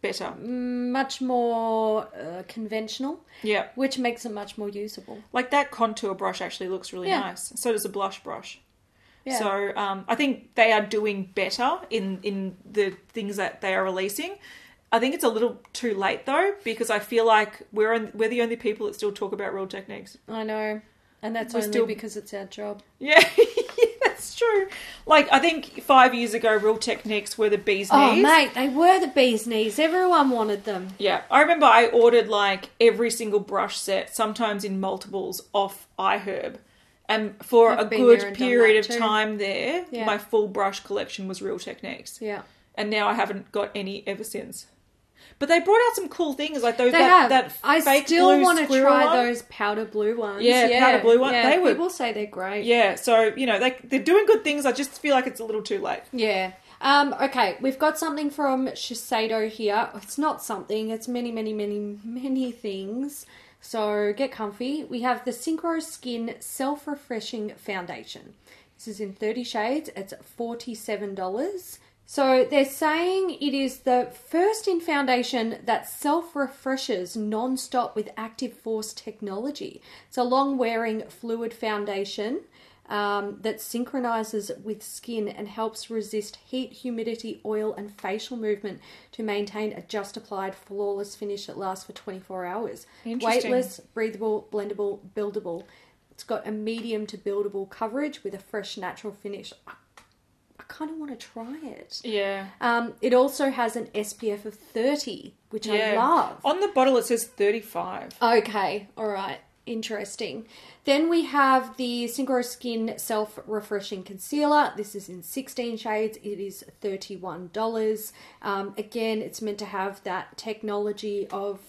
better. much more uh, conventional, Yeah. which makes them much more usable. Like that contour brush actually looks really Yeah. nice. So does a blush brush. Yeah. So um, I think they are doing better in in the things that they are releasing. I think it's a little too late though because I feel like we're on, we're the only people that still talk about real techniques. I know, and that's We're only still- because it's our job. Yeah, that's true. Like I think five years ago, real techniques were the bees Oh, knees. mate, they were the bee's knees. Everyone wanted them. Yeah, I remember I ordered like every single brush set, sometimes in multiples, off iHerb. And for I've a good period of time there, Yeah. my full brush collection was Real Techniques. Yeah. And now I haven't got any ever since. But they brought out some cool things like those They that, have. that I fake still want to try one. those powder blue ones. Yeah, powder blue ones. Yeah, They were- people say they're great. Yeah, so you know, they they're doing good things. I just feel like it's a little too late. Yeah. Um, okay, we've got something from Shiseido here. It's not something, it's many, many, many, many things. So get comfy. We have the Synchro Skin Self Refreshing Foundation. This is in 30 shades, it's $47. So they're saying it is the first in foundation that self refreshes non stop with active force technology. It's a long wearing fluid foundation um, that synchronizes with skin and helps resist heat, humidity, oil, and facial movement to maintain a just applied, flawless finish that lasts for 24 hours. Interesting. Weightless, breathable, blendable, buildable. It's got a medium to buildable coverage with a fresh, natural finish. I, I kind of want to try it. Yeah. Um, it also has an SPF of 30, which I love. On the bottle it says 35. Okay, all right. Interesting. Then we have the Synchro Skin Self Refreshing Concealer. This is in 16 shades. It is $31. Um, again, it's meant to have that technology of,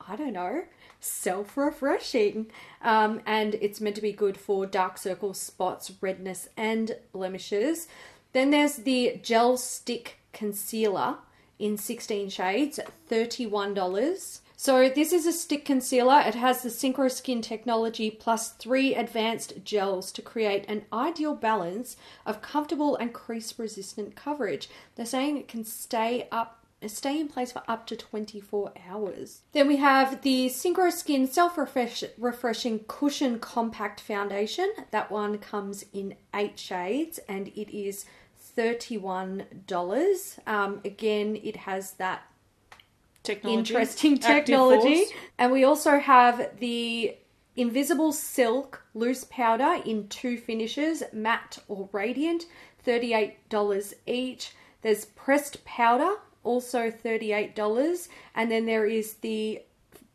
I don't know, self refreshing. Um, and it's meant to be good for dark circles, spots, redness, and blemishes. Then there's the Gel Stick Concealer in 16 shades, $31. So this is a stick concealer. It has the Synchro Skin technology plus three advanced gels to create an ideal balance of comfortable and crease resistant coverage. They're saying it can stay up stay in place for up to 24 hours. Then we have the Synchro Skin Self Refreshing Cushion Compact Foundation. That one comes in eight shades and it is $31. Um, again, it has that Technology. interesting technology. And we also have the Invisible Silk Loose Powder in two finishes, matte or radiant, $38 each. There's pressed powder, also $38. And then there is the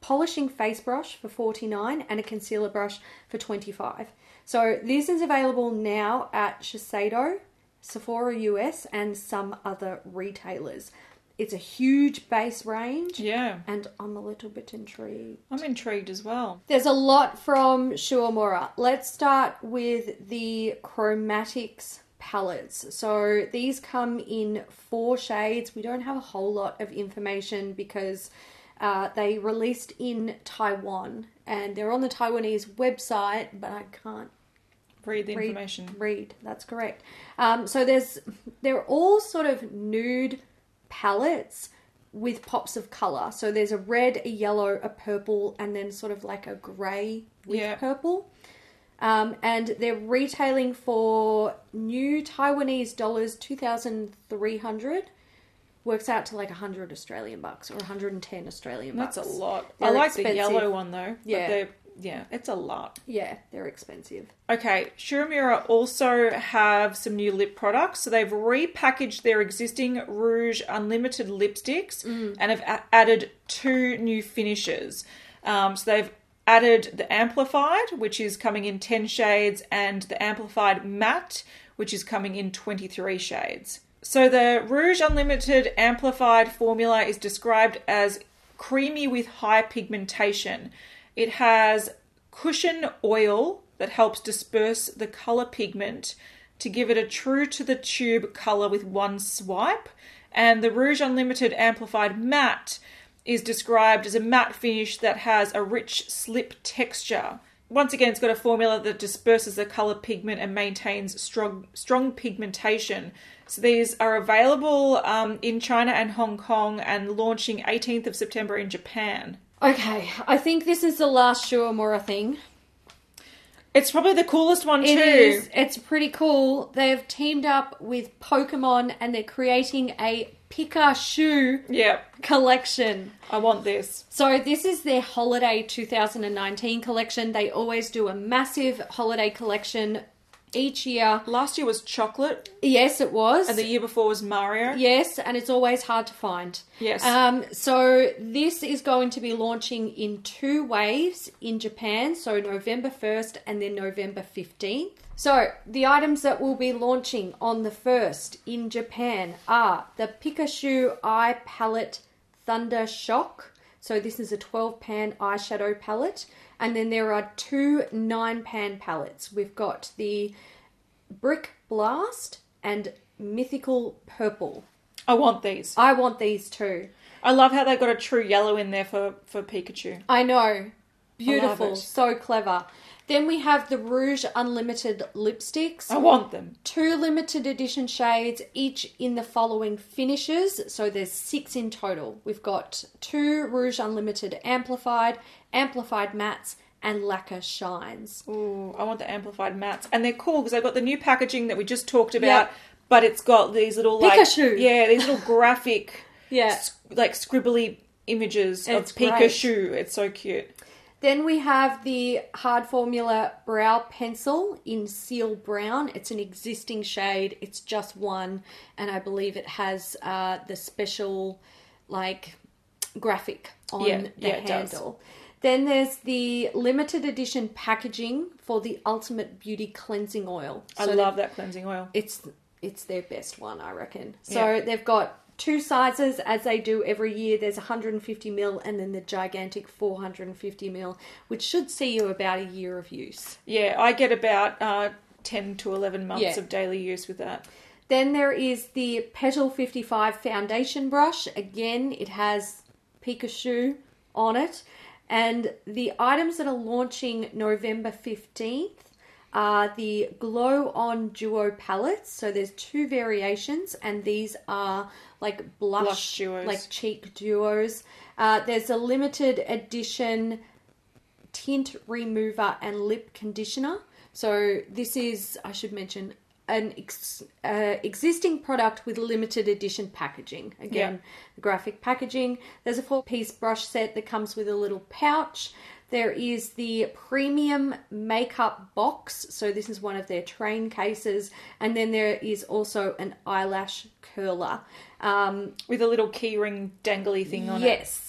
polishing face brush for 49 and a concealer brush for 25 so this is available now at Shiseido, Sephora US, and some other retailers. It's a huge base range, Yeah. and I'm a little bit intrigued. I'm intrigued as well. There's a lot from Shu Uemura. Let's start with the chromatics palettes. So these come in four shades. We don't have a whole lot of information because uh, they released in Taiwan and they're on the Taiwanese website, but I can't Read the read, information. Read, that's correct. Um, so there's they're all sort of nude palettes with pops of color. So there's a red, a yellow, a purple, and then sort of like a grey with Yeah. purple. Um, and they're retailing for new Taiwanese dollars two thousand three hundred. Works out to like hundred Australian bucks or 110 Australian bucks. That's a lot. They're I like the yellow one though. Yeah. Yeah, it's a lot. Yeah, they're expensive. Okay, Shu Uemura also have some new lip products. So they've repackaged their existing Rouge Unlimited lipsticks Mm. and have a- added two new finishes. Um, so they've added the Amplified, which is coming in 10 shades, and the Amplified Matte, which is coming in 23 shades. So the Rouge Unlimited Amplified formula is described as creamy with high pigmentation. It has cushion oil that helps disperse the color pigment to give it a true to the tube color with one swipe. And the Rouge Unlimited Amplified Matte is described as a matte finish that has a rich slip texture. Once again, it's got a formula that disperses the color pigment and maintains strong strong pigmentation. So these are available um, in China and Hong Kong and launching 18th of September in Japan. Okay, I think this is the last Shu Uemura thing. It's probably the coolest one too. It is. It's pretty cool. They've teamed up with Pokemon and they're creating a Pikachu Yeah, collection. I want this. So this is their holiday 2019 collection. They always do a massive holiday collection each year. Last year was chocolate, Yes, it was. and the year before was Mario. Yes, and it's always hard to find. Yes. Um, so this is going to be launching in two waves in Japan, so November 1st and then November 15th. So the items that will be launching on the 1st in Japan are the Pikachu Eye Palette Thunder Shock. So this is a 12 pan eyeshadow palette. And then there are two 9 pan palettes. We've got the Brick Blast and Mythical Purple. I want these. I want these too. I love how they've got a true yellow in there for, for Pikachu. I know. Beautiful. it. So clever. Then we have the Rouge Unlimited lipsticks. I want them. Two limited edition shades, each in the following finishes. So there's six in total. We've got two Rouge Unlimited Amplified, Amplified Mattes, and Lacquer Shines. Ooh, I want the amplified mats, and they're cool because they've got the new packaging that we just talked about, Yep. but it's got these little like Pikachu. yeah, these little graphic Yeah. s- like scribbly images of great. Pikachu. It's so cute. Then we have the Hard Formula Brow Pencil in Seal Brown. It's an existing shade. It's just one, and I believe it has uh, the special, like, graphic on Yeah, the yeah, handle. Then there's the limited edition packaging for the Ultimate Beauty Cleansing Oil. I love that cleansing oil. it's it's their best one, I reckon. So they've got two sizes as they do every year. There's 150 mil and then the gigantic 450 mil, which should see you about a year of use. Yeah, I get about uh, 10 to 11 months Yeah. of daily use with that. Then there is the Petal 55 foundation brush. Again, it has Pikachu on it. And the items that are launching November 15th are the Glow On Duo palettes. So there's two variations, and these are like blush, Blush duos. like cheek duos. Uh, there's a limited edition tint remover and lip conditioner. So this is, I should mention, an ex- uh, existing product with limited edition packaging. Again, Yeah. graphic packaging. There's a four-piece brush set that comes with a little pouch. There is the premium makeup box. So this is one of their train cases, and then there is also an eyelash curler. Um, With a little keyring dangly thing on it. Yes.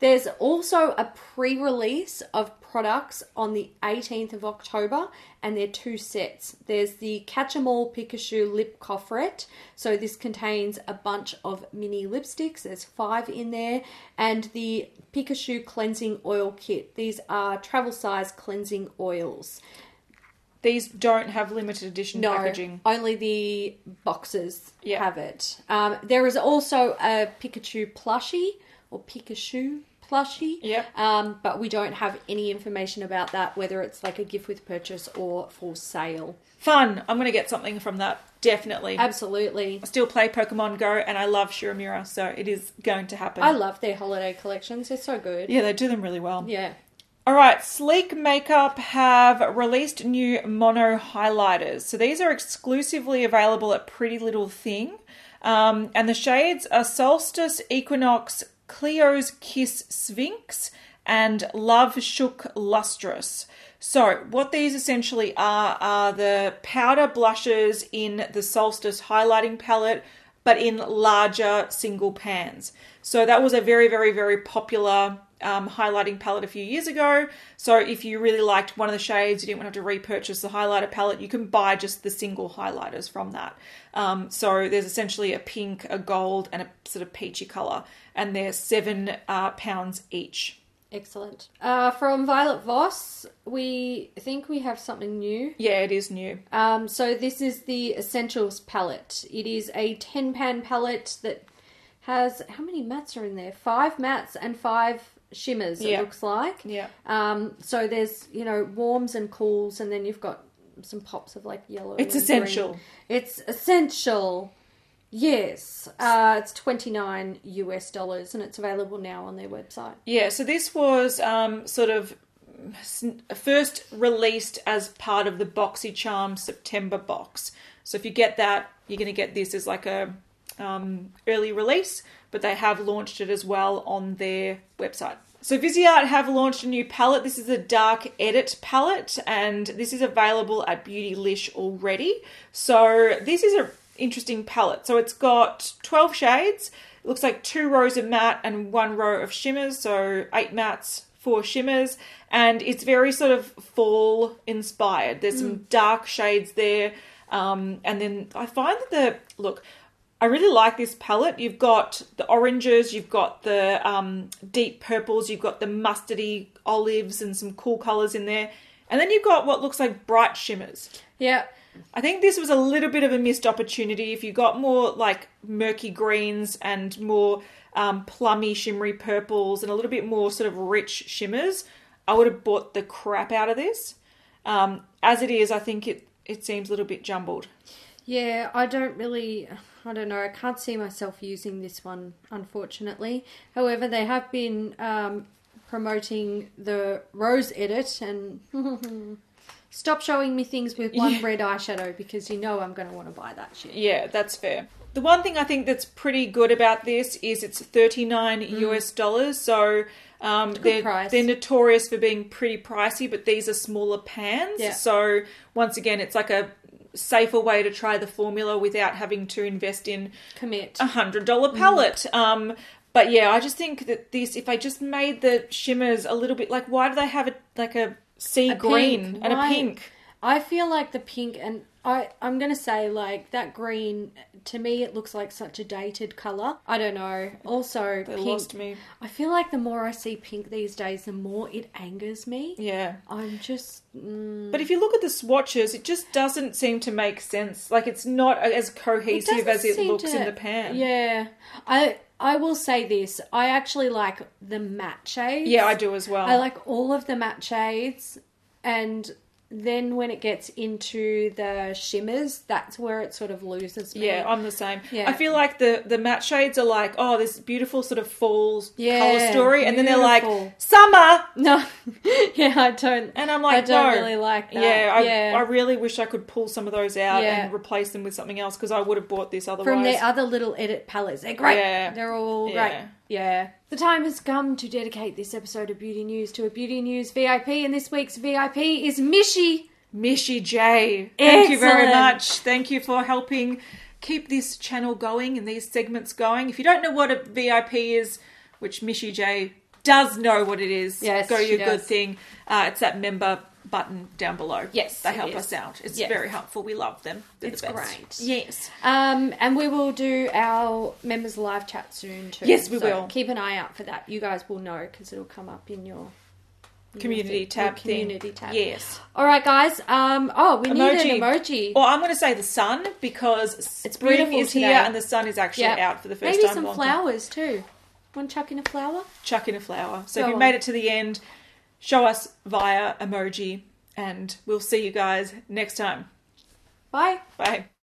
There's also a pre release of products on the 18th of October, and they're two sets. There's the Catch 'em All Pikachu Lip Coffret. So, this contains a bunch of mini lipsticks. There's five in there, and the Pikachu Cleansing Oil Kit. These are travel size cleansing oils. These don't have limited edition No, packaging. only the boxes Yeah. have it. Um, there is also a Pikachu plushie or Pikachu plushie. Yep. Um, but we don't have any information about that, whether it's like a gift with purchase or for sale. Fun. I'm going to get something from that. Definitely. Absolutely. I still play Pokemon Go and I love Shu Uemura, so it is going to happen. I love their holiday collections. They're so good. yeah, they do them really well. Yeah. All right, Sleek Makeup have released new mono highlighters. So these are exclusively available at Pretty Little Thing. Um, and the shades are Solstice, Equinox, Cleo's Kiss Sphinx, and Love Shook Lustrous. So, what these essentially are are the powder blushes in the Solstice highlighting palette, but in larger single pans. So, that was a very, very, very popular um, highlighting palette a few years ago. So if you really liked one of the shades, you didn't want to have to repurchase the highlighter palette, you can buy just the single highlighters from that. Um, so there's essentially a pink, a gold, and a sort of peachy color, and they're seven uh, pounds each. Excellent. Uh, from Violet Voss, we think we have something new. Yeah, it is new. Um, so this is the Essentials palette. It is a 10 pan palette that has how many mattes are in there? Five mattes and five shimmers. It looks like. Yeah. Um, so there's you know warms and cools, and then you've got some pops of like yellow. It's essential. green. It's essential. Yes, uh, it's twenty nine US dollars, and it's available now on their website. Yeah, so this was um, sort of first released as part of the Boxy Charm September box. So if you get that, you're going to get this as like a um, early release, but they have launched it as well on their website. So Viseart have launched a new palette. This is a dark edit palette, and this is available at Beautylish already. So this is an interesting palette. So it's got 12 shades. It looks like two rows of matte and one row of shimmers. So eight mattes, four shimmers, and it's very sort of fall inspired. There's some dark shades there, um, and then I find that the look. I really like this palette. You've got the oranges, you've got the um, deep purples, you've got the mustardy olives and some cool colours in there. And then you've got what looks like bright shimmers. Yeah, I think this was a little bit of a missed opportunity. If you got more like murky greens and more um, plummy, shimmery purples and a little bit more sort of rich shimmers, I would have bought the crap out of this. Um, as it is, I think it, it seems a little bit jumbled. Yeah, I don't really, I don't know, I can't see myself using this one, unfortunately. However, they have been um, promoting the rose edit and stop showing me things with one Yeah. red eyeshadow because you know I'm going to want to buy that shit. Yeah, that's fair. The one thing I think that's pretty good about this is it's 39 US dollars. So um, they're, Mm. price. they're notorious for being pretty pricey, but these are smaller pans. Yeah. So once again, it's like a safer way to try the formula without having to invest in Commit. a hundred dollar palette. Um, but yeah, I just think that this, if I just made the shimmers a little bit like, why do they have a like a sea A green pink, and a pink? I feel like the pink and I I'm gonna say like that green to me it looks like such a dated color. I don't know. Also, They pink. lost me. I feel like the more I see pink these days, the more it angers me. Yeah. I'm just mm, But if you look at the swatches, it just doesn't seem to make sense. Like it's not as cohesive as it seem looks to- in the pan. Yeah, I I will say this. I actually like the matte shades. Yeah, I do as well. I like all of the matte shades, and then when it gets into the shimmers, that's where it sort of loses me. Yeah, I'm the same. Yeah. I feel like the the matte shades are like, oh, this beautiful sort of fall Yeah, color story, and then they're like summer, no, yeah, I don't. and I'm like, I don't no. really like that. Yeah, I, yeah. I really wish I could pull some of those out Yeah. and replace them with something else because I would have bought this otherwise. From their other little edit palettes, they're great. Yeah. They're all great. Yeah. The time has come to dedicate this episode of Beauty News to a Beauty News VIP, and this week's VIP is Mishy. Mishy J. Thank you very Excellent. much. Thank you for helping keep this channel going and these segments going. If you don't know what a VIP is, which Mishy J does know what it is, Yes, go she your good does. thing. Uh, it's that member button down below. Yes, they help is. us out. It's Yes. very helpful. We love them. They're It's the best. great. Yes. Um, and we will do our members live chat soon too. Yes, we So will. Keep an eye out for that. You guys will know because it'll come up in your your Community your tab thing. Community tab. Yes. All right, guys. Um. Oh, we need an emoji. Or I'm going to say the sun because It's spring beautiful is today. here and the sun is actually Yeah. out for the first Maybe time. in some a long time. flowers too. Want to chuck in a flower? chuck in a flower. So Go if you on. made it to the end, show us via emoji, and we'll see you guys next time. Bye. Bye.